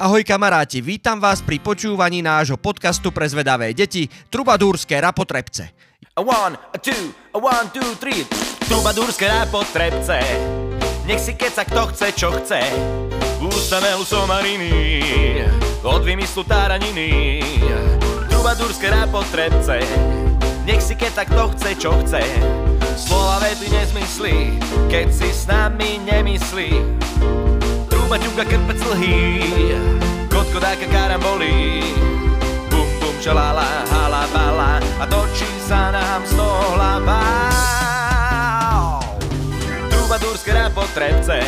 Ahoj kamaráti, vítam vás pri počúvaní nášho podcastu pre zvedavé deti Trubadúrske rapotrebce. A one, a two, a one, two, three. Trubadúrske rapotrebce. Nech si keca kto chce, čo chce. Ústanelu somariny, od vymyslu táraniny. Trubadúrske rapotrebce. Nech si keca kto chce, čo chce. Slova vety nezmyslí, keď si s nami nemyslí. Trubaťuka krpec lhý, kotkodáka karambolí. Bum bum čalala, hala bala a točí sa nám z toho hlava. Trubadúrske rapotrebce,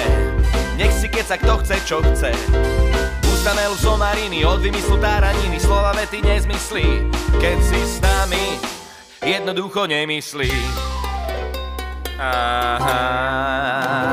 nech si keca kto chce, čo chce. Ustanelu somariny, od vymyslu táraniny, slova vety nezmyslí, keď si s nami jednoducho nemyslí. Aha.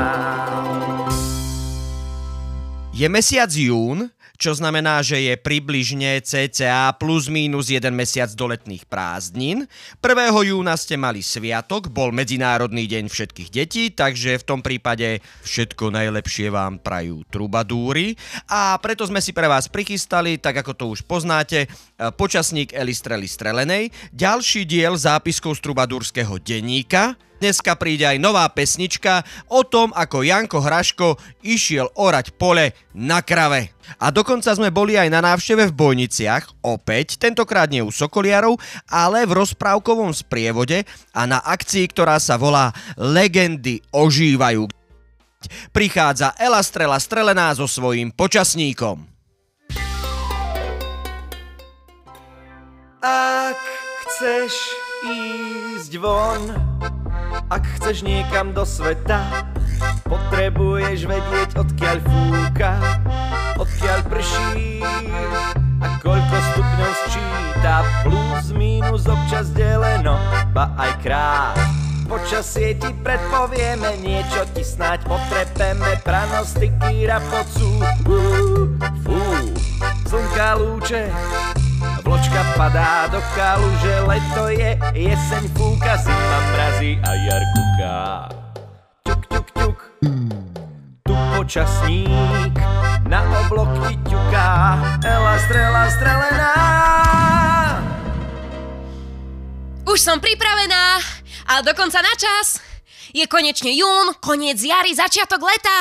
Je mesiac jún, čo znamená, že je približne cca plus minus jeden mesiac do letných prázdnin. 1. júna ste mali sviatok, bol Medzinárodný deň všetkých detí, takže v tom prípade všetko najlepšie vám prajú trubadúry. A preto sme si pre vás prichystali, tak ako to už poznáte, počasník Eli Strely Strelenej, ďalší diel zápiskov z trubadúrskeho denníka, Dneska príde aj nová pesnička o tom, ako Janko Hraško išiel orať pole na krave. A dokonca sme boli aj na návšteve v Bojniciach, opäť, tentokrát nie u Sokoliarov, ale v rozprávkovom sprievode a na akcii, ktorá sa volá Legendy ožívajú. Prichádza Ela Strela Strelená so svojím počasníkom. Ak chceš ísť von, ak chceš niekam do sveta, potrebuješ vedieť, odkiaľ fúka, odkiaľ prší a koľko stupňov sčíta, plus, minus, občas deleno, ba aj krát. Počasie ti predpovieme, niečo ti snáď potrepeme, pranostiky rapocú, fú, slnka lúče, Vločka padá do kaluže, leto je, jeseň fúka, zima mrazí a jar kuká. Ťuk, ťuk, ťuk, tu počasník na obloky ťuká, Ela strela strelená. Už som pripravená a dokonca na čas. Je konečne jún, koniec jary, začiatok leta.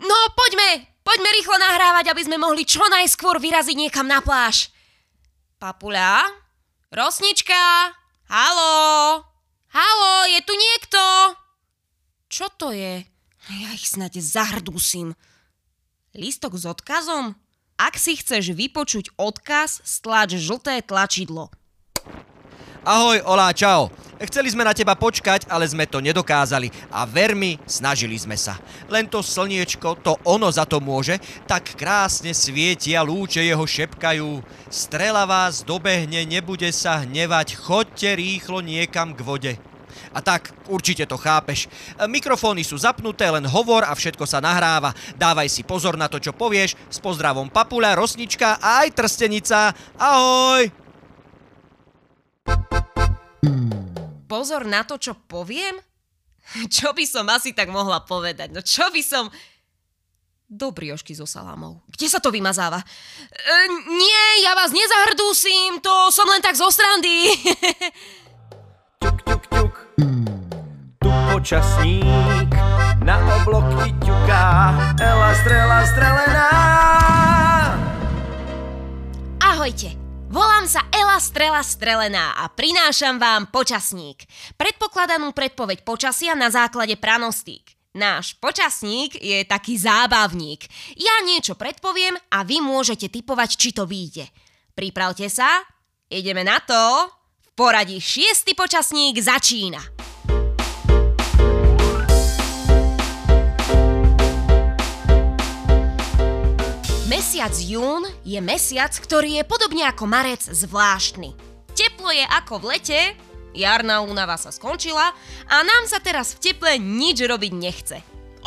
No poďme, poďme rýchlo nahrávať, aby sme mohli čo najskôr vyraziť niekam na pláž. Papuľa? Rosnička? Halo? Halo, je tu niekto? Čo to je? Ja ich snáď zahrdúsim. Lístok s odkazom? Ak si chceš vypočuť odkaz, stlač žlté tlačidlo. Ahoj, Olá, čau. Chceli sme na teba počkať, ale sme to nedokázali. A ver mi, snažili sme sa. Len to slniečko, to ono za to môže, tak krásne svietia, lúče jeho šepkajú. Strela vás dobehne, nebude sa hnevať, choďte rýchlo niekam k vode. A tak, určite to chápeš. Mikrofóny sú zapnuté, len hovor a všetko sa nahráva. Dávaj si pozor na to, čo povieš. S pozdravom Papula, Rosnička a aj Trstenica. Ahoj! Pozor na to, čo poviem? Čo by som asi tak mohla povedať? No čo by som... Do briošky so salámou. Kde sa to vymazáva? E, nie, ja vás nezahrdúsim, to som len tak zo srandy. Ťuk, ťuk, ťuk, tu počasník na obloky ťuká, Ela strela strelená. Ahojte, volám sa Ela Strela Strelená a prinášam vám počasník. Predpokladanú predpoveď počasia na základe pranostík. Náš počasník je taký zábavník. Ja niečo predpoviem a vy môžete typovať, či to vyjde. Pripravte sa, ideme na to. V poradí šiestý počasník začína. Mesiac jún je mesiac, ktorý je podobne ako marec zvláštny. Teplo je ako v lete, jarná únava sa skončila a nám sa teraz v teple nič robiť nechce.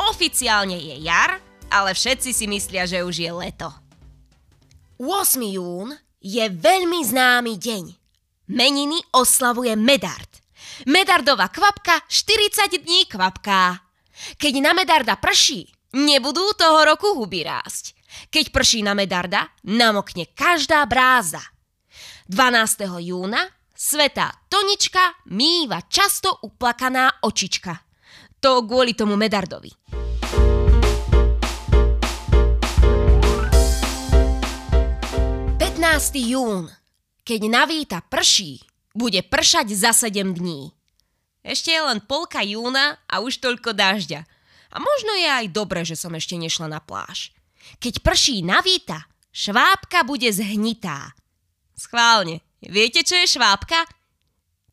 Oficiálne je jar, ale všetci si myslia, že už je leto. 8. jún je veľmi známy deň. Meniny oslavuje Medard. Medardová kvapka 40 dní kvapká. Keď na Medarda prší, Nebudú toho roku huby rásť. Keď prší na medarda, namokne každá bráza. 12. júna Svetá Tonička mýva často uplakaná očička. To kvôli tomu medardovi. jún. Keď na Víta prší, bude pršať za 7 dní. Ešte je len polka júna a už toľko dažďa. A možno je aj dobre, že som ešte nešla na pláž. Keď prší na Víta, švábka bude zhnitá. Schválne, viete, čo je švábka?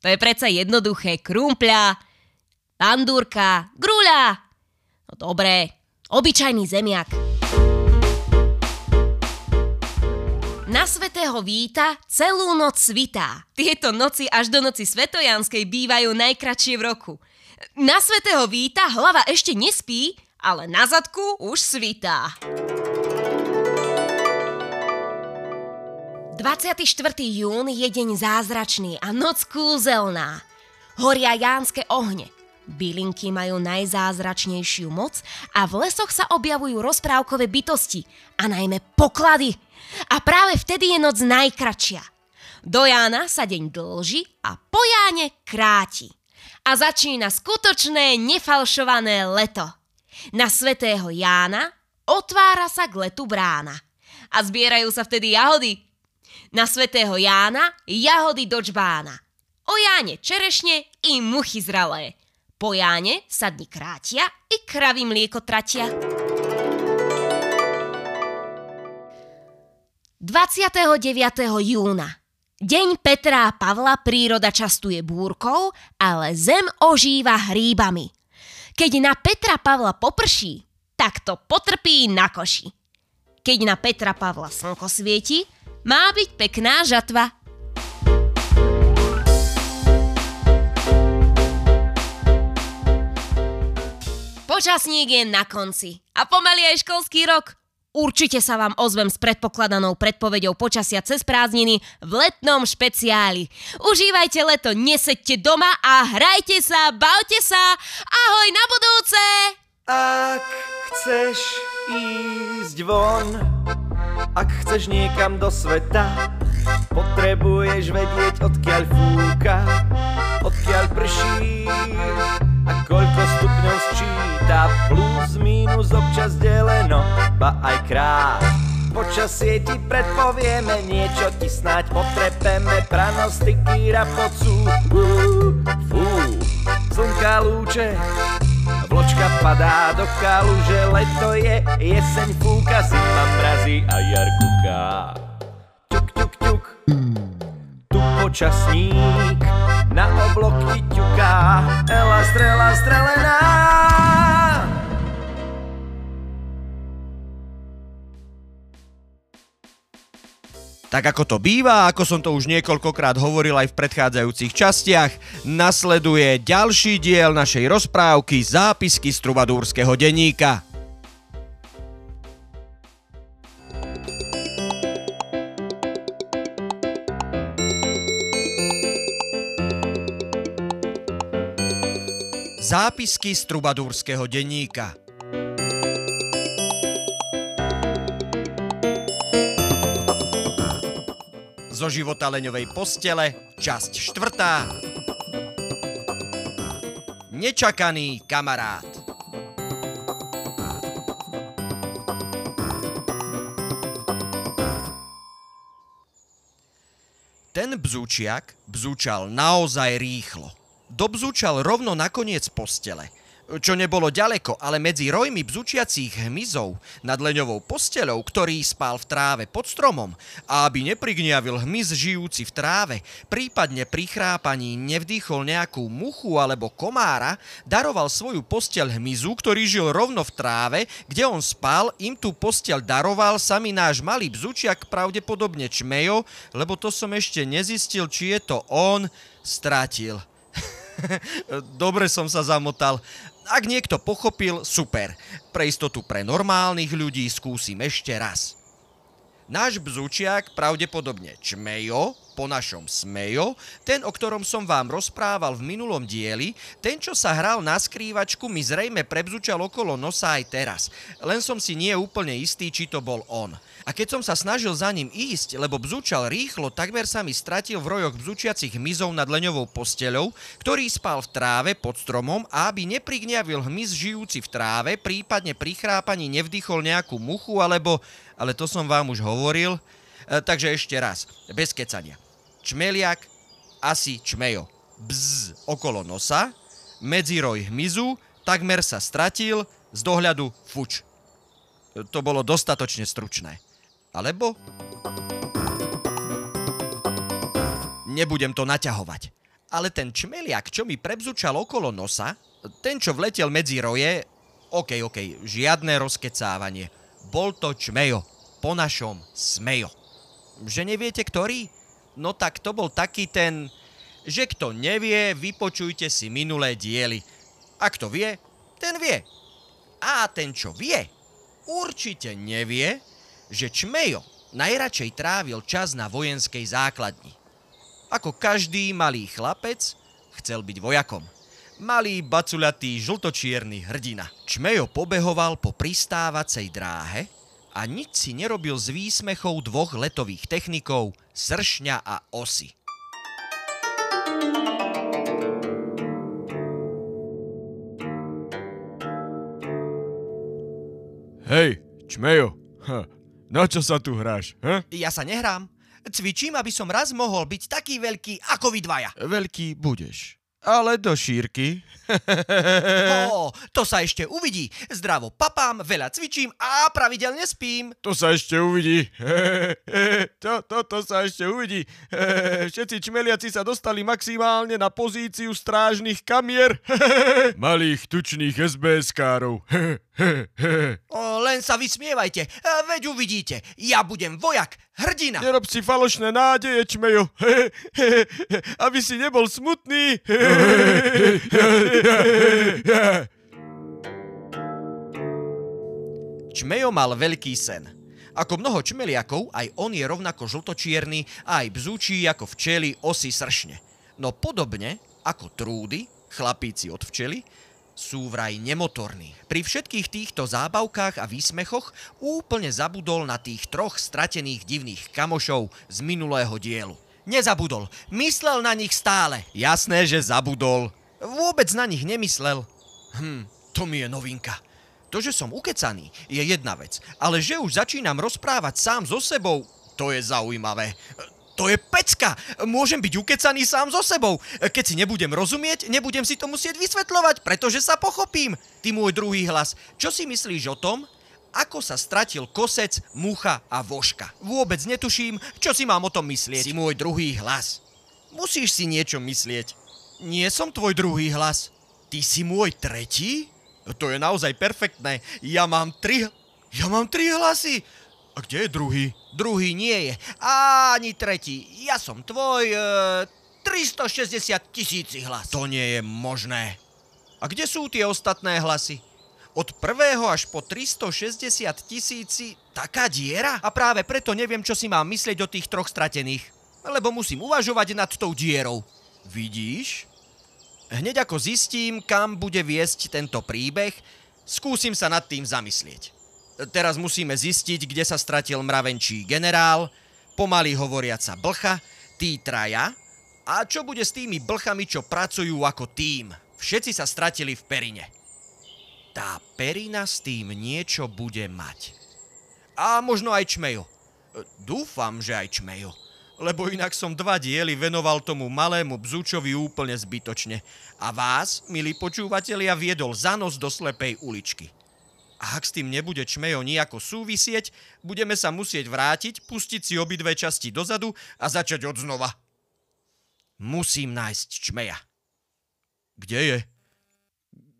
To je predsa jednoduché. Krumpľa, pandúrka, grúľa. No dobré, obyčajný zemiak. Na svetého Víta celú noc svitá. Tieto noci až do noci svetojanskej bývajú najkračšie v roku. Na svetého Víta hlava ešte nespí, ale na zadku už svitá. 24. jún je deň zázračný a noc kúzelná. Horia jánske ohne. Bylinky majú najzázračnejšiu moc a v lesoch sa objavujú rozprávkové bytosti a najmä poklady – a práve vtedy je noc najkračšia. Do Jána sa deň dlží a po Jáne kráti. A začína skutočné nefalšované leto. Na svetého Jána otvára sa k letu brána. A zbierajú sa vtedy jahody. Na svetého Jána jahody do čbána. O Jáne čerešne i muchy zralé. Po Jáne sa krátia i kravy mlieko tratia. 29. júna. Deň Petra a Pavla príroda častuje búrkou, ale zem ožíva hríbami. Keď na Petra Pavla poprší, tak to potrpí na koši. Keď na Petra Pavla slnko svieti, má byť pekná žatva. Počasník je na konci a pomaly aj školský rok. Určite sa vám ozvem s predpokladanou predpovedou počasia cez prázdniny v letnom špeciáli. Užívajte leto, nesedte doma a hrajte sa, bavte sa. Ahoj na budúce! Ak chceš ísť von, ak chceš niekam do sveta, potrebuješ vedieť, odkiaľ fúka, odkiaľ prší a koľko stupňov sčíta. Plus, minus, občas deleno, ba aj krát. Počasie ti predpovieme, niečo ti snáď potrepeme, pranostiky rapocú, fú, slnka lúče, vločka padá do že leto je, jeseň fúka, zima mrazí a jar kuká. Ťuk, ťuk, ťuk, tu počasník, na obloky ťuká, ela strela strelená. Tak ako to býva, ako som to už niekoľkokrát hovoril aj v predchádzajúcich častiach, nasleduje ďalší diel našej rozprávky Zápisky z trubadúrskeho denníka. Zápisky z trubadúrskeho denníka. Života leňovej postele, časť štvrtá. Nečakaný kamarát. Ten bzúčiak bzúčal naozaj rýchlo dobzúčal rovno na koniec postele. Čo nebolo ďaleko, ale medzi rojmi bzučiacích hmyzov nad leňovou posteľou, ktorý spal v tráve pod stromom a aby neprigniavil hmyz žijúci v tráve, prípadne pri chrápaní nevdýchol nejakú muchu alebo komára, daroval svoju posteľ hmyzu, ktorý žil rovno v tráve, kde on spal, im tú posteľ daroval sami náš malý bzučiak, pravdepodobne čmejo, lebo to som ešte nezistil, či je to on, stratil. Dobre som sa zamotal. Ak niekto pochopil, super. Pre istotu pre normálnych ľudí skúsim ešte raz. Náš bzučiak, pravdepodobne Čmejo, po našom Smejo, ten, o ktorom som vám rozprával v minulom dieli, ten, čo sa hral na skrývačku, mi zrejme prebzučal okolo nosa aj teraz. Len som si nie úplne istý, či to bol on. A keď som sa snažil za ním ísť, lebo bzučal rýchlo, takmer sa mi stratil v rojoch bzučiacich hmyzov nad leňovou posteľou, ktorý spal v tráve pod stromom a aby neprigniavil hmyz žijúci v tráve, prípadne pri chrápaní nevdychol nejakú muchu, alebo... Ale to som vám už hovoril. E, takže ešte raz, bez kecania. Čmeliak, asi čmejo. Bzz okolo nosa, medziroj hmyzu, takmer sa stratil, z dohľadu fuč. To bolo dostatočne stručné. Alebo... Nebudem to naťahovať. Ale ten čmeliak, čo mi prebzučal okolo nosa, ten, čo vletel medzi roje, OK, OK, žiadne rozkecávanie. Bol to čmejo. Po našom smejo. Že neviete, ktorý? No tak to bol taký ten, že kto nevie, vypočujte si minulé diely. A kto vie, ten vie. A ten, čo vie, určite nevie, že Čmejo najradšej trávil čas na vojenskej základni. Ako každý malý chlapec, chcel byť vojakom. Malý baculatý žltočierny hrdina. Čmejo pobehoval po pristávacej dráhe, a nič si nerobil z výsmechov dvoch letových technikov, sršňa a osy. Hej, čmejo, ha, na čo sa tu hráš? Ha? Ja sa nehrám. Cvičím, aby som raz mohol byť taký veľký ako vy dvaja. Veľký budeš. Ale do šírky. Ó, to sa ešte uvidí. Zdravo papám, veľa cvičím a pravidelne spím. To sa ešte uvidí. To, to, to sa ešte uvidí. Všetci čmeliaci sa dostali maximálne na pozíciu strážnych kamier. Malých tučných SBS-károv. O, len sa vysmievajte, veď uvidíte. Ja budem vojak, hrdina. Nerob si falošné nádeje, čmejo. Aby si nebol smutný. Čmejo mal veľký sen. Ako mnoho čmeliakov, aj on je rovnako žltočierny a aj bzúčí ako včely osy sršne. No podobne ako trúdy, chlapíci od včely, sú vraj nemotorní. Pri všetkých týchto zábavkách a výsmechoch úplne zabudol na tých troch stratených divných kamošov z minulého dielu. Nezabudol, myslel na nich stále. Jasné, že zabudol. Vôbec na nich nemyslel. Hm, to mi je novinka. To, že som ukecaný, je jedna vec, ale že už začínam rozprávať sám so sebou, to je zaujímavé. To je pecka! Môžem byť ukecaný sám so sebou. Keď si nebudem rozumieť, nebudem si to musieť vysvetľovať, pretože sa pochopím. Ty môj druhý hlas, čo si myslíš o tom, ako sa stratil kosec, mucha a voška? Vôbec netuším, čo si mám o tom myslieť. Si môj druhý hlas. Musíš si niečo myslieť. Nie som tvoj druhý hlas. Ty si môj tretí? To je naozaj perfektné. Ja mám tri... Ja mám tri hlasy. A kde je druhý? Druhý nie je. Ani tretí. Ja som tvoj... E, 360 tisíci hlas. To nie je možné. A kde sú tie ostatné hlasy? Od prvého až po 360 tisíci taká diera? A práve preto neviem, čo si mám myslieť o tých troch stratených. Lebo musím uvažovať nad tou dierou. Vidíš? Hneď ako zistím, kam bude viesť tento príbeh, skúsim sa nad tým zamyslieť. Teraz musíme zistiť, kde sa stratil mravenčí generál, pomaly hovoriaca blcha, tí traja a čo bude s tými blchami, čo pracujú ako tým. Všetci sa stratili v perine. Tá perina s tým niečo bude mať. A možno aj čmejo. Dúfam, že aj čmejo lebo inak som dva diely venoval tomu malému bzúčovi úplne zbytočne. A vás, milí počúvatelia, viedol za nos do slepej uličky. A ak s tým nebude čmejo nejako súvisieť, budeme sa musieť vrátiť, pustiť si obidve časti dozadu a začať od znova. Musím nájsť čmeja. Kde je?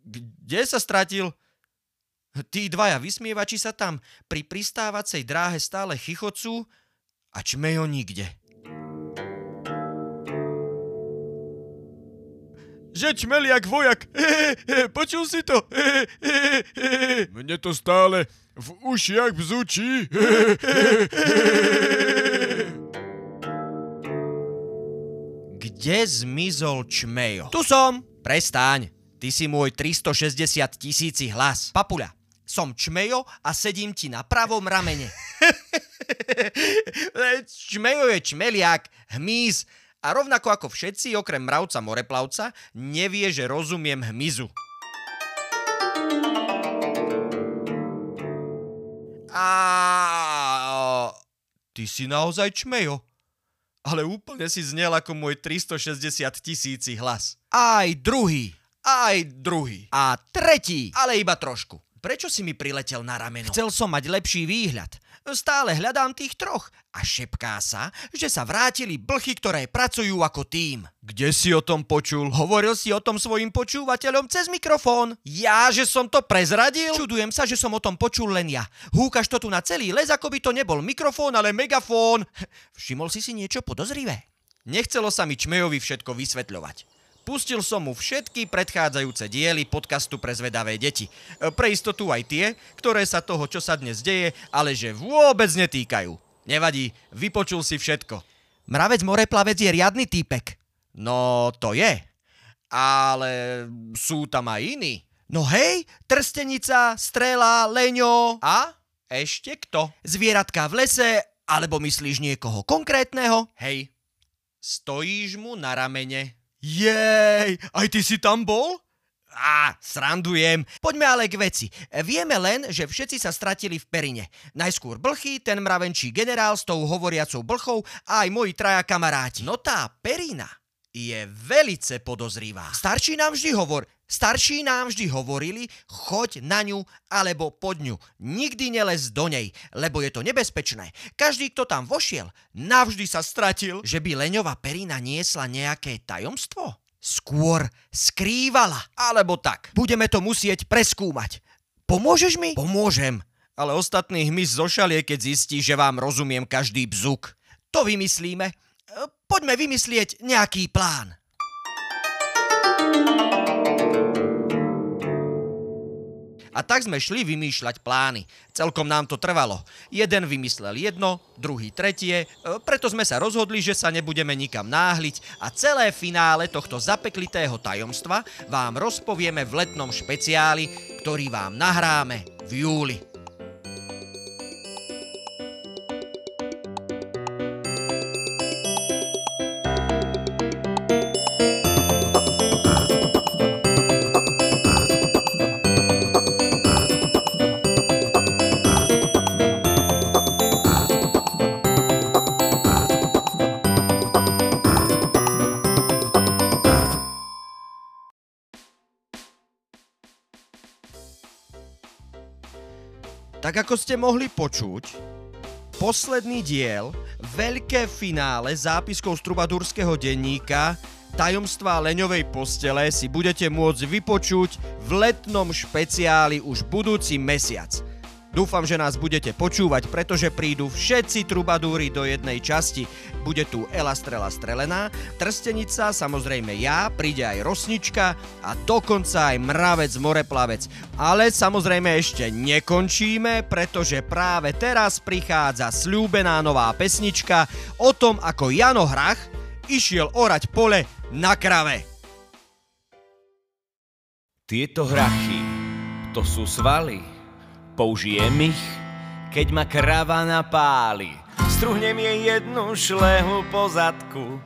Kde sa stratil? Tí dvaja vysmievači sa tam pri pristávacej dráhe stále chichocú a čmejo nikde. Že čmeliak vojak. Počul si to? Mne to stále v ušiach bzučí. Kde zmizol Čmejo? Tu som! Prestaň. Ty si môj 360 tisíci hlas. Papuľa, som Čmejo a sedím ti na pravom ramene. Čmejo je čmeliak, hmyz a rovnako ako všetci, okrem mravca moreplavca, nevie, že rozumiem hmyzu. A... Ty si naozaj čmejo. Ale úplne si znel ako môj 360 tisíci hlas. Aj druhý. Aj druhý. A tretí. Ale iba trošku. Prečo si mi priletel na rameno? Chcel som mať lepší výhľad. Stále hľadám tých troch a šepká sa, že sa vrátili blchy, ktoré pracujú ako tým. Kde si o tom počul? Hovoril si o tom svojim počúvateľom cez mikrofón. Ja, že som to prezradil? Čudujem sa, že som o tom počul len ja. Húkaš to tu na celý les, ako by to nebol mikrofón, ale megafón. Všimol si si niečo podozrivé? Nechcelo sa mi Čmejovi všetko vysvetľovať. Pustil som mu všetky predchádzajúce diely podcastu pre zvedavé deti. E, Pre istotu aj tie, ktoré sa toho, čo sa dnes deje, ale že vôbec netýkajú. Nevadí, vypočul si všetko. Mravec moreplavec je riadny týpek. No, to je. Ale sú tam aj iní. No hej, trstenica, strela, leňo a ešte kto? Zvieratka v lese, alebo myslíš niekoho konkrétneho? Hej, stojíš mu na ramene. Jej, aj ty si tam bol? Á, srandujem. Poďme ale k veci. Vieme len, že všetci sa stratili v Perine. Najskôr blchy, ten mravenčí generál s tou hovoriacou blchou a aj moji traja kamaráti. No tá Perina je velice podozrivá. Starší nám vždy hovor, starší nám vždy hovorili, choď na ňu alebo pod ňu. Nikdy nelez do nej, lebo je to nebezpečné. Každý, kto tam vošiel, navždy sa stratil. Že by Leňová perina niesla nejaké tajomstvo? Skôr skrývala. Alebo tak. Budeme to musieť preskúmať. Pomôžeš mi? Pomôžem. Ale ostatných hmyz zošalie, keď zistí, že vám rozumiem každý bzuk. To vymyslíme. Poďme vymyslieť nejaký plán. A tak sme šli vymýšľať plány. Celkom nám to trvalo. Jeden vymyslel jedno, druhý tretie, e, preto sme sa rozhodli, že sa nebudeme nikam náhliť a celé finále tohto zapeklitého tajomstva vám rozpovieme v letnom špeciáli, ktorý vám nahráme v júli. Ako ste mohli počuť, posledný diel, veľké finále zápiskov z trubadúrskeho denníka Tajomstvá leňovej postele si budete môcť vypočuť v letnom špeciáli už budúci mesiac. Dúfam, že nás budete počúvať, pretože prídu všetci trubadúry do jednej časti. Bude tu Ela Strela Strelená, Trstenica, samozrejme ja, príde aj Rosnička a dokonca aj Mravec Moreplavec. Ale samozrejme ešte nekončíme, pretože práve teraz prichádza slúbená nová pesnička o tom, ako Jano Hrach išiel orať pole na krave. Tieto hrachy, to sú svaly. Použijem ich, keď ma krava napáli. Struhnem jej jednu šlehu po zadku,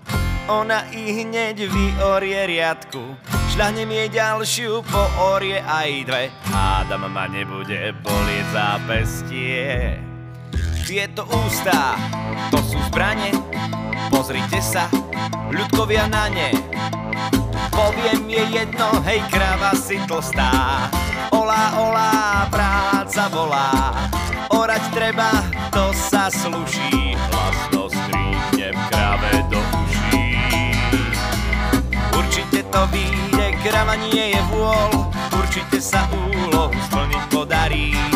ona i hneď vyorie riadku. Šľahnem jej ďalšiu po orie aj dve, hádam ma nebude bolieť zápestie. Tieto ústa, to sú zbranie, pozrite sa, ľudkovia na ne. Poviem je jedno, hej kráva si tlstá, olá, olá, práca volá. Orať treba, to sa sluší, hlasno skrípnem kráve do uší. Určite to vyjde, kráva nie je vôľ, určite sa úlohu splniť podarí.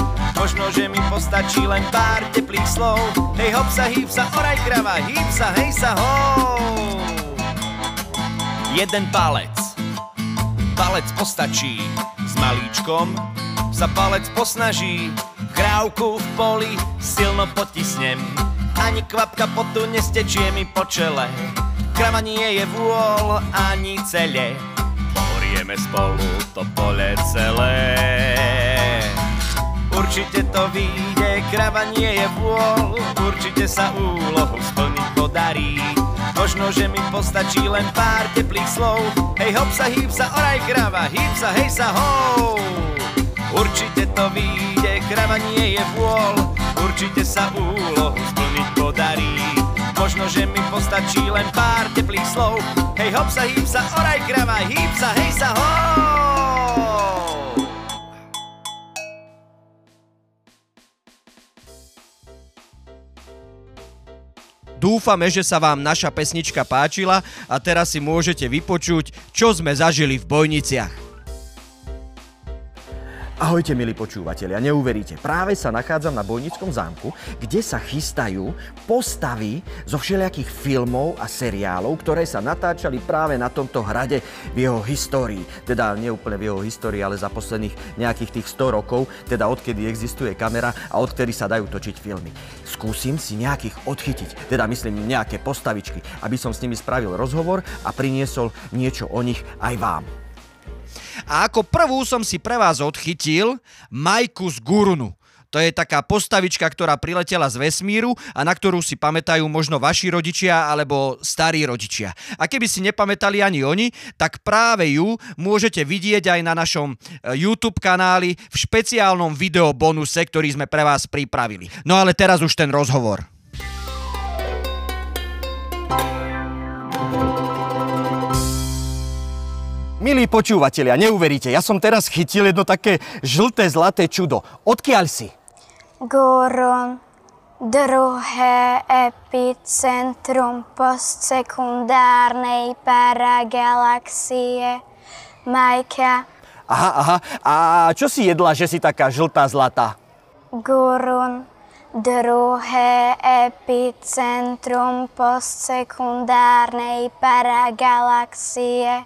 Možno, že mi postačí len pár teplých slov, hej hop sa, hýb sa, oraj kráva, hýb sa, hej sa, ho. Jeden palec, palec postačí, s malíčkom sa palec posnaží, krávku v poli silno potisnem, ani kvapka potu nestečie mi po čele, krava nie je vôľ ani cele. Porieme spolu to pole celé. Určite to vyjde, krava nie je vôľ, určite sa úlohu splniť podarí. Možno, že mi postačí len pár teplých slov, hej hop sa, hýb sa, oraj krava, hýb sa, hej sa, ho. Určite to vyjde, krava nie je vôľ, určite sa úlohu splniť podarí. Možno, že mi postačí len pár teplých slov, hej hop sa, hýb sa, oraj krava, hýb sa, hej sa, ho. Dúfame, že sa vám naša pesnička páčila a teraz si môžete vypočuť, čo sme zažili v Bojniciach. Ahojte, milí počúvatelia, neuveríte. Práve sa nachádzam na Bojnickom zámku, kde sa chystajú postavy zo všelijakých filmov a seriálov, ktoré sa natáčali práve na tomto hrade v jeho histórii. Teda neúplne v jeho histórii, ale za posledných nejakých tých 100 rokov, teda odkedy existuje kamera a odkedy sa dajú točiť filmy. Skúsim si nejakých odchytiť, teda myslím nejaké postavičky, aby som s nimi spravil rozhovor a priniesol niečo o nich aj vám. A ako prvú som si pre vás odchytil Majku z Gurunu. To je taká postavička, ktorá priletela z vesmíru a na ktorú si pamätajú možno vaši rodičia alebo starí rodičia. A keby si nepamätali ani oni, tak práve ju môžete vidieť aj na našom e, YouTube kanáli v špeciálnom video bonuse, ktorý sme pre vás pripravili. No ale teraz už ten rozhovor. Milí počúvatelia, neuveríte, ja som teraz chytil jedno také žlté zlaté čudo. Odkiaľ si? Goron, druhé epicentrum postsekundárnej paragalaxie. Majka, Aha, aha. A čo si jedla, že si taká žltá zlatá? Gurun, druhé epicentrum postsekundárnej paragalaxie.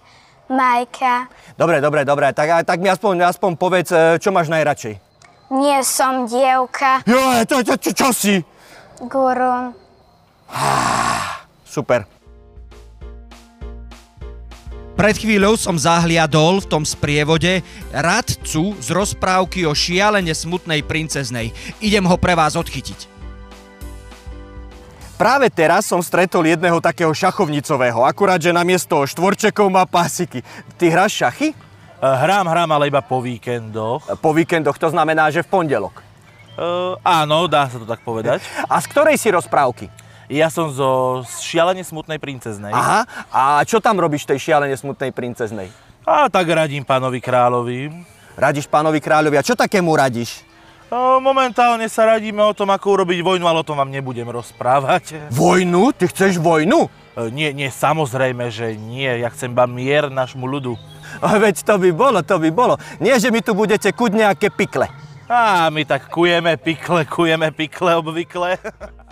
Majka, Dobre, dobre, dobre. Tak, tak mi aspoň, aspoň povedz, e, čo máš najradšej. nie som dievka. Jo, to, to, čo, čo si? Gurun, Super. Pred chvíľou som zahliadol v tom sprievode radcu z rozprávky o šialene smutnej princeznej. Idem ho pre vás odchytiť. Práve teraz som stretol jedného takého šachovnicového, akurát, že namiesto štvorčekov má pásiky. Ty hráš šachy? E, Hrám, hrám, ale iba po víkendoch. Po víkendoch, to znamená, že v pondelok. E, áno, dá sa to tak povedať. A z ktorej si rozprávky? Ja som zo šialene smutnej princeznej. Aha, a čo tam robíš tej šialene smutnej princeznej? A tak radím pánovi kráľovi. Radíš pánovi kráľovi, a čo takému radíš? Momentálne sa radíme o tom, ako urobiť vojnu, ale o tom vám nebudem rozprávať. Vojnu? Ty chceš vojnu? E, nie, nie, samozrejme, že nie. Ja chcem iba mier našmu ľudu. A Veď to by bolo, to by bolo. Nie, že mi tu budete kuť nejaké pikle. A my tak kujeme pikle, kujeme pikle obvykle.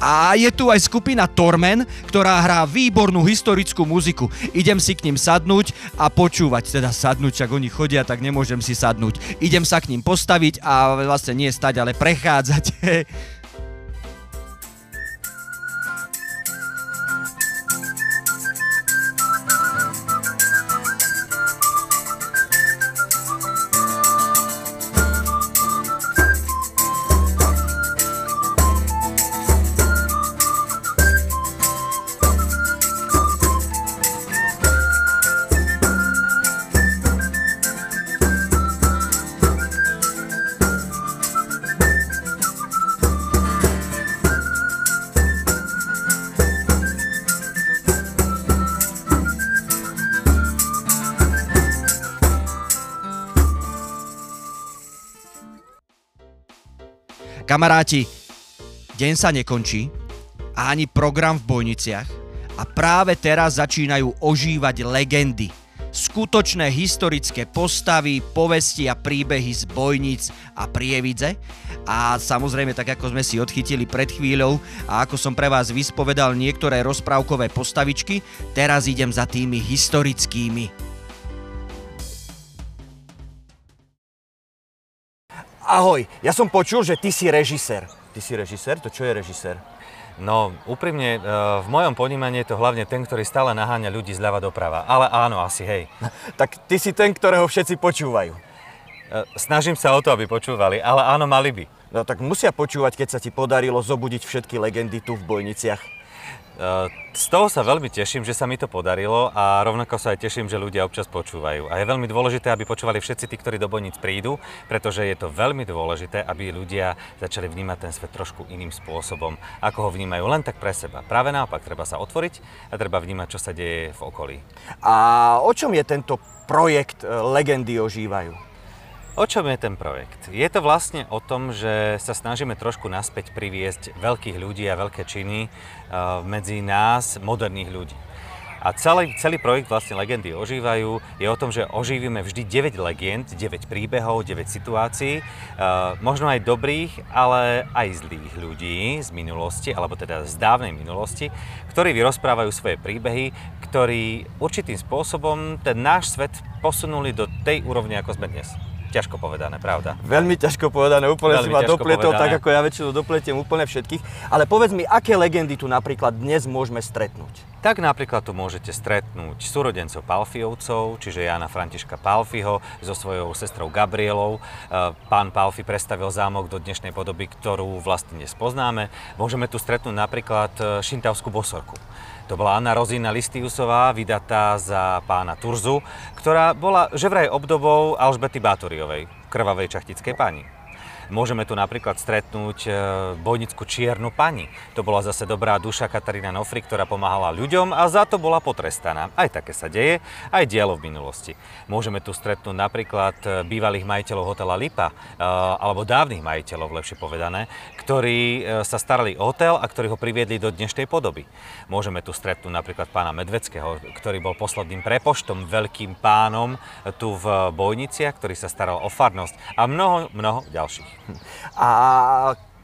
A je tu aj skupina Tormen, ktorá hrá výbornú historickú muziku. Idem si k ním sadnúť a počúvať, teda sadnúť, ak oni chodia, tak nemôžem si sadnúť. Idem sa k ním postaviť a vlastne nie stať, ale prechádzať. Kamaráti, deň sa nekončí a ani program v Bojniciach a práve teraz začínajú ožívať legendy. Skutočné historické postavy, povesti a príbehy z bojnic a prievidze. A samozrejme, tak ako sme si odchytili pred chvíľou a ako som pre vás vyspovedal niektoré rozprávkové postavičky, teraz idem za tými historickými. Ahoj, ja som počul, že ty si režisér. Ty si režisér? To čo je režisér? No, úprimne, e, v mojom ponímaní je to hlavne ten, ktorý stále naháňa ľudí zľava doprava. Ale áno, asi hej. Tak ty si ten, ktorého všetci počúvajú. E, Snažím sa o to, aby počúvali, ale áno, mali by. No tak musia počúvať, keď sa ti podarilo zobudiť všetky legendy tu v Bojniciach. E, Z toho sa veľmi teším, že sa mi to podarilo a rovnako sa aj teším, že ľudia občas počúvajú. A je veľmi dôležité, aby počúvali všetci tí, ktorí do Bojnic prídu, pretože je to veľmi dôležité, aby ľudia začali vnímať ten svet trošku iným spôsobom, ako ho vnímajú len tak pre seba. Práve naopak, treba sa otvoriť a treba vnímať, čo sa deje v okolí. A o čom je tento projekt e, Legendy ožívajú? O čom je ten projekt? Je to vlastne o tom, že sa snažíme trošku naspäť priviesť veľkých ľudí a veľké činy eh, medzi nás, moderných ľudí. A celý, celý projekt vlastne Legendy ožívajú je o tom, že oživíme vždy 9 legend, 9 príbehov, 9 situácií, eh, možno aj dobrých, ale aj zlých ľudí z minulosti, alebo teda z dávnej minulosti, ktorí vyrozprávajú svoje príbehy, ktorí určitým spôsobom ten náš svet posunuli do tej úrovne, ako sme dnes. Ťažko povedané, pravda? Veľmi ťažko povedané, úplne Veľmi si ma dopletol, povedané. tak ako ja väčšinou dopletiem úplne všetkých. Ale povedz mi, aké legendy tu napríklad dnes môžeme stretnúť? Tak napríklad tu môžete stretnúť súrodencov Palfiovcov, čiže Jana Františka Palfiho so svojou sestrou Gabrielou. E, Pán Palfi predstavil zámok do dnešnej podoby, ktorú vlastne dnes poznáme. Môžeme tu stretnúť napríklad e, Šintavskú bosorku. To bola Anna Rozína Listiusová, vydatá za pána Turzu, ktorá bola že vraj obdobou Alžbety Bátoriovej, krvavej čachtickej pani. Môžeme tu napríklad stretnúť e, bojnickú čiernu pani. To bola zase dobrá duša Katarína Nofri, ktorá pomáhala ľuďom a za to bola potrestaná. Aj také sa deje, aj dialo v minulosti. Môžeme tu stretnúť napríklad e, bývalých majiteľov hotela Lipa, e, alebo dávnych majiteľov, lepšie povedané, ktorí sa starali o hotel a ktorí ho priviedli do dnešnej podoby. Môžeme tu stretnúť napríklad pána Medveckého, ktorý bol posledným prepoštom, veľkým pánom tu v Bojniciach, ktorý sa staral o farnosť a mnoho, mnoho ďalších. A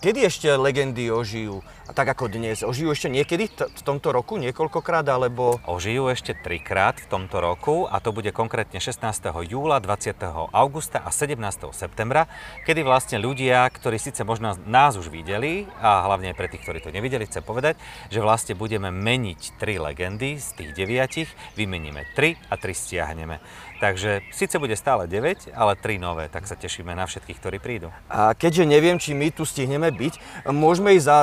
kedy ešte legendy ožijú? A tak ako dnes? Ožijú ešte niekedy t- v tomto roku niekoľkokrát, alebo... Ožijú ešte trikrát v tomto roku a to bude konkrétne 16. júla, 20. augusta a 17. septembra, kedy vlastne ľudia, ktorí síce možno nás už videli a hlavne pre tých, ktorí to nevideli, chcem povedať, že vlastne budeme meniť tri legendy z tých deviatich, vymeníme tri a tri stiahneme. Takže síce bude stále 9, ale tri nové, tak sa tešíme na všetkých, ktorí prídu. A keďže neviem, či my tu stihneme byť, môžeme ísť za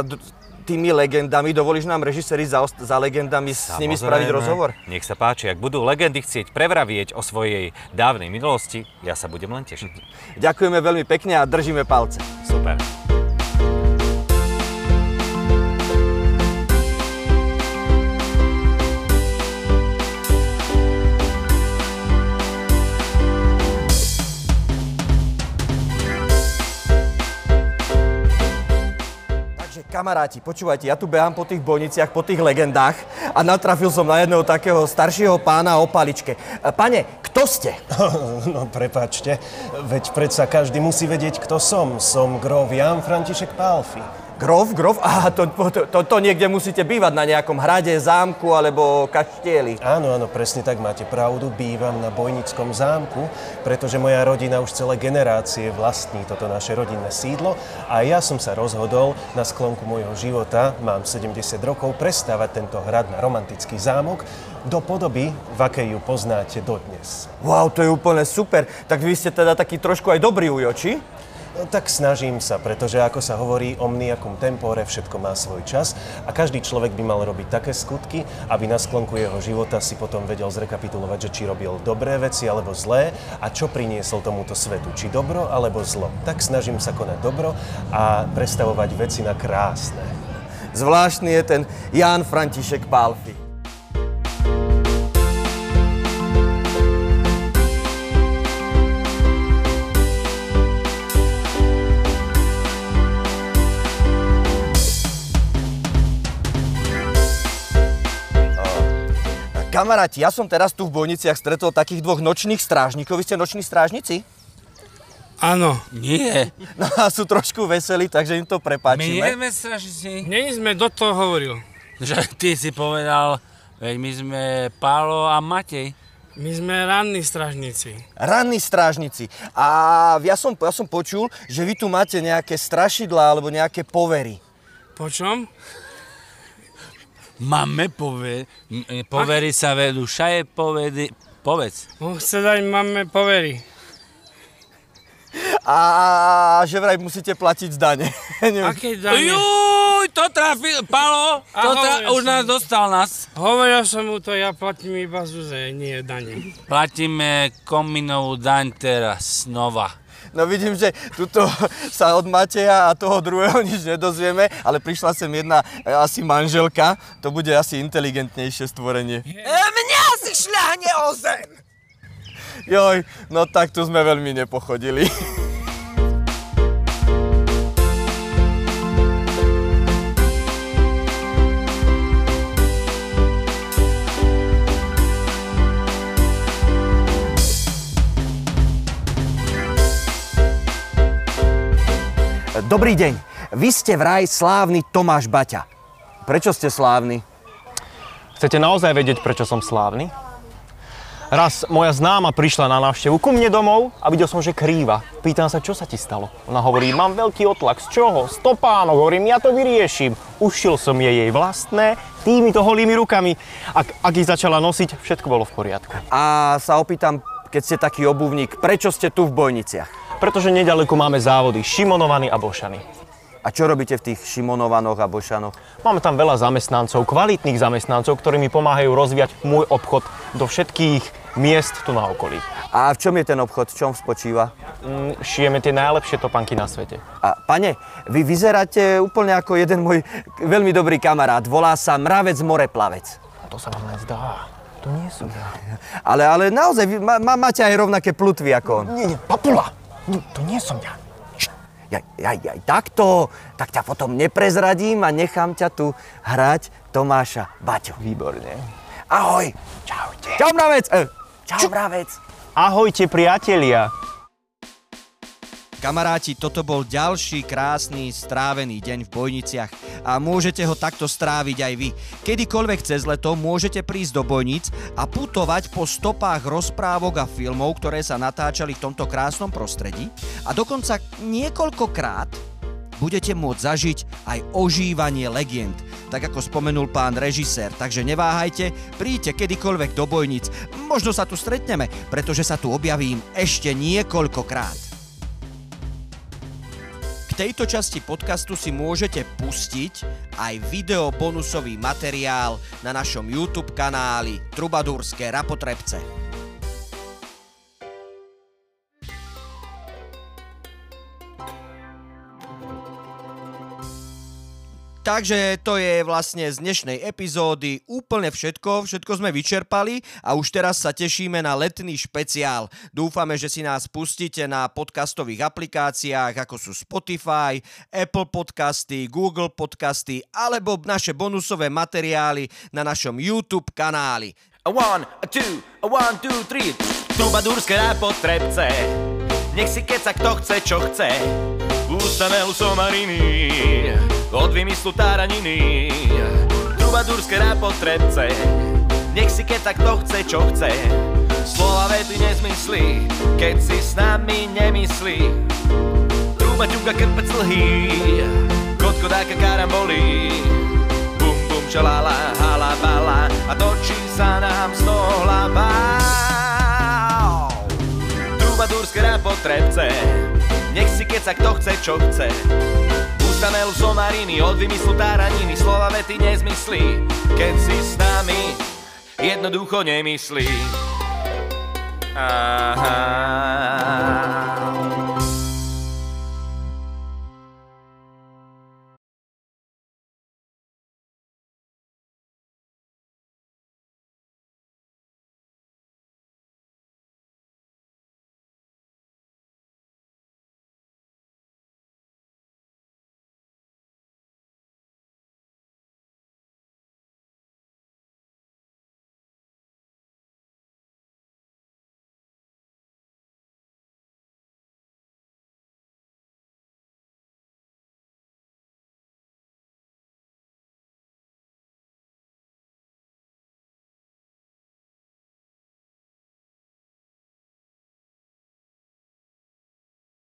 tými legendami, dovolíš nám režiséri za, za legendami s nimi spraviť rozhovor? Nech sa páči, ak budú legendy chcieť prevravieť o svojej dávnej minulosti, ja sa budem len tešiť. Ďakujeme veľmi pekne a držíme palce. Super. Kamaráti, počúvajte, ja tu behám po tých bojniciach, po tých legendách a natrafil som na jedného takého staršieho pána o paličke. E, Pane, kto ste? No prepačte, veď predsa každý musí vedieť, kto som. Som grov Jan František Pálfi. Grof, grof? Aha, to, to, to, to niekde musíte bývať, na nejakom hrade, zámku alebo kaštieli. Áno, áno, presne tak máte pravdu. Bývam na Bojnickom zámku, pretože moja rodina už celé generácie vlastní toto naše rodinné sídlo a ja som sa rozhodol na sklonku môjho života, mám 70 rokov, prestávať tento hrad na romantický zámok do podoby, v akej ju poznáte dodnes. Wow, to je úplne super. Tak vy ste teda taký trošku aj dobrý ujo, či? No, tak snažím sa, pretože ako sa hovorí, omniacum tempore, všetko má svoj čas a každý človek by mal robiť také skutky, aby na sklonku jeho života si potom vedel zrekapitulovať, že či robil dobré veci alebo zlé a čo priniesol tomuto svetu, či dobro alebo zlo. Tak snažím sa konať dobro a prestavovať veci na krásne. Zvláštny je ten Ján František Pálfi. Kamaráti, ja som teraz tu v Bojniciach stretol takých dvoch nočných strážnikov. Vy ste noční strážnici? Áno. Nie. No a sú trošku veselí, takže im to My prepáčime. nie sme strašníci. Není sme, do toho hovoril. Že ty si povedal, veď my sme Pálo a Matej. My sme ranní stražníci. Ranní strážnici. A ja som, ja som počul, že vy tu máte nejaké strašidlá alebo nejaké povery. Po čom? Máme poveri, poveri sa vedú, šaje povedy, povedz. Chce dať máme povery. A že vraj musíte platiť dane. Aké dane? Juj, to trafil, Palo, to tra- už nás dostal nás. Hovoril som mu to, ja platím iba zuze, nie dane. Platíme kominovú daň teraz, znova. No vidím, že tuto sa od Mateja a toho druhého nič nedozvieme, ale prišla sem jedna e, asi manželka, to bude asi inteligentnejšie stvorenie. Mňa si šľahne o zem! Joj, no tak tu sme veľmi nepochodili. Dobrý deň. Vy ste vraj slávny Tomáš Baťa. Prečo ste slávny? Chcete naozaj vedieť, prečo som slávny? Raz moja známa prišla na návštevu ku mne domov a videl som, že krýva. Pýtam sa, čo sa ti stalo? Ona hovorí, mám veľký otlak. Z čoho? Stopánok. Hovorím, ja to vyrieším. Ušil som jej jej vlastné týmito holými rukami. Ak, ak ich začala nosiť, všetko bolo v poriadku. A sa opýtam, keď ste taký obuvník, prečo ste tu v Bojniciach? Pretože nedaleko máme závody Šimonovaný a Bošany. A čo robíte v tých Šimonovanoch a Bošanoch? Máme tam veľa zamestnancov, kvalitných zamestnancov, ktorí mi pomáhajú rozvíjať môj obchod do všetkých miest tu na okolí. A v čom je ten obchod? V čom spočíva? Mm, šijeme tie najlepšie topánky na svete. A pane, vy vyzeráte úplne ako jeden môj veľmi dobrý kamarát. Volá sa Mravec Moreplavec. A to sa vám nezdá. To nie som ja. Ale, ale naozaj, vy má, máte aj rovnaké plutvy ako on. Nie, nie, papula. Nie, to nie som ja. Ja, ja, ja, takto, tak ťa potom neprezradím a nechám ťa tu hrať Tomáša Baťu. Výborne. Ahoj. Čaute. Čau, Mravec. E, čau, Mravec. Ahojte, priatelia. Kamaráti, toto bol ďalší krásny strávený deň v Bojniciach a môžete ho takto stráviť aj vy. Kedykoľvek cez leto môžete prísť do Bojnic a putovať po stopách rozprávok a filmov, ktoré sa natáčali v tomto krásnom prostredí a dokonca niekoľkokrát budete môcť zažiť aj ožívanie legend, tak ako spomenul pán režisér. Takže neváhajte, príďte kedykoľvek do Bojnic. Možno sa tu stretneme, pretože sa tu objavím ešte niekoľkokrát tejto časti podcastu si môžete pustiť aj video bonusový materiál na našom YouTube kanáli Trubadúrske rapotrebce. Takže to je vlastne z dnešnej epizódy úplne všetko, všetko sme vyčerpali a už teraz sa tešíme na letný špeciál. Dúfame, že si nás pustíte na podcastových aplikáciách ako sú Spotify, Apple Podcasty, Google Podcasty alebo naše bonusové materiály na našom YouTube kanáli. A one, a two, a one, two, three. Trubadúrske rápotrebce. Nech si keca kto chce, čo chce. Ústanelu somariny. Od vymyslu táraniny. Trubadúrske rápotrebce. Nech si keca kto chce, čo chce. Slova vety nezmyslí, keď si s nami nemyslí. Truba ťuka krpec lhý, kotko dáka karambolí. Bum bum čalala, hala bala a točí sa nám z toho hlava. Trubadúrske rápotrebce, nech si keca kto chce, čo chce. Ustanelu somariny, od vymyslu táraniny, slova vety nezmyslí, keď si s nami jednoducho nemyslí. Aha.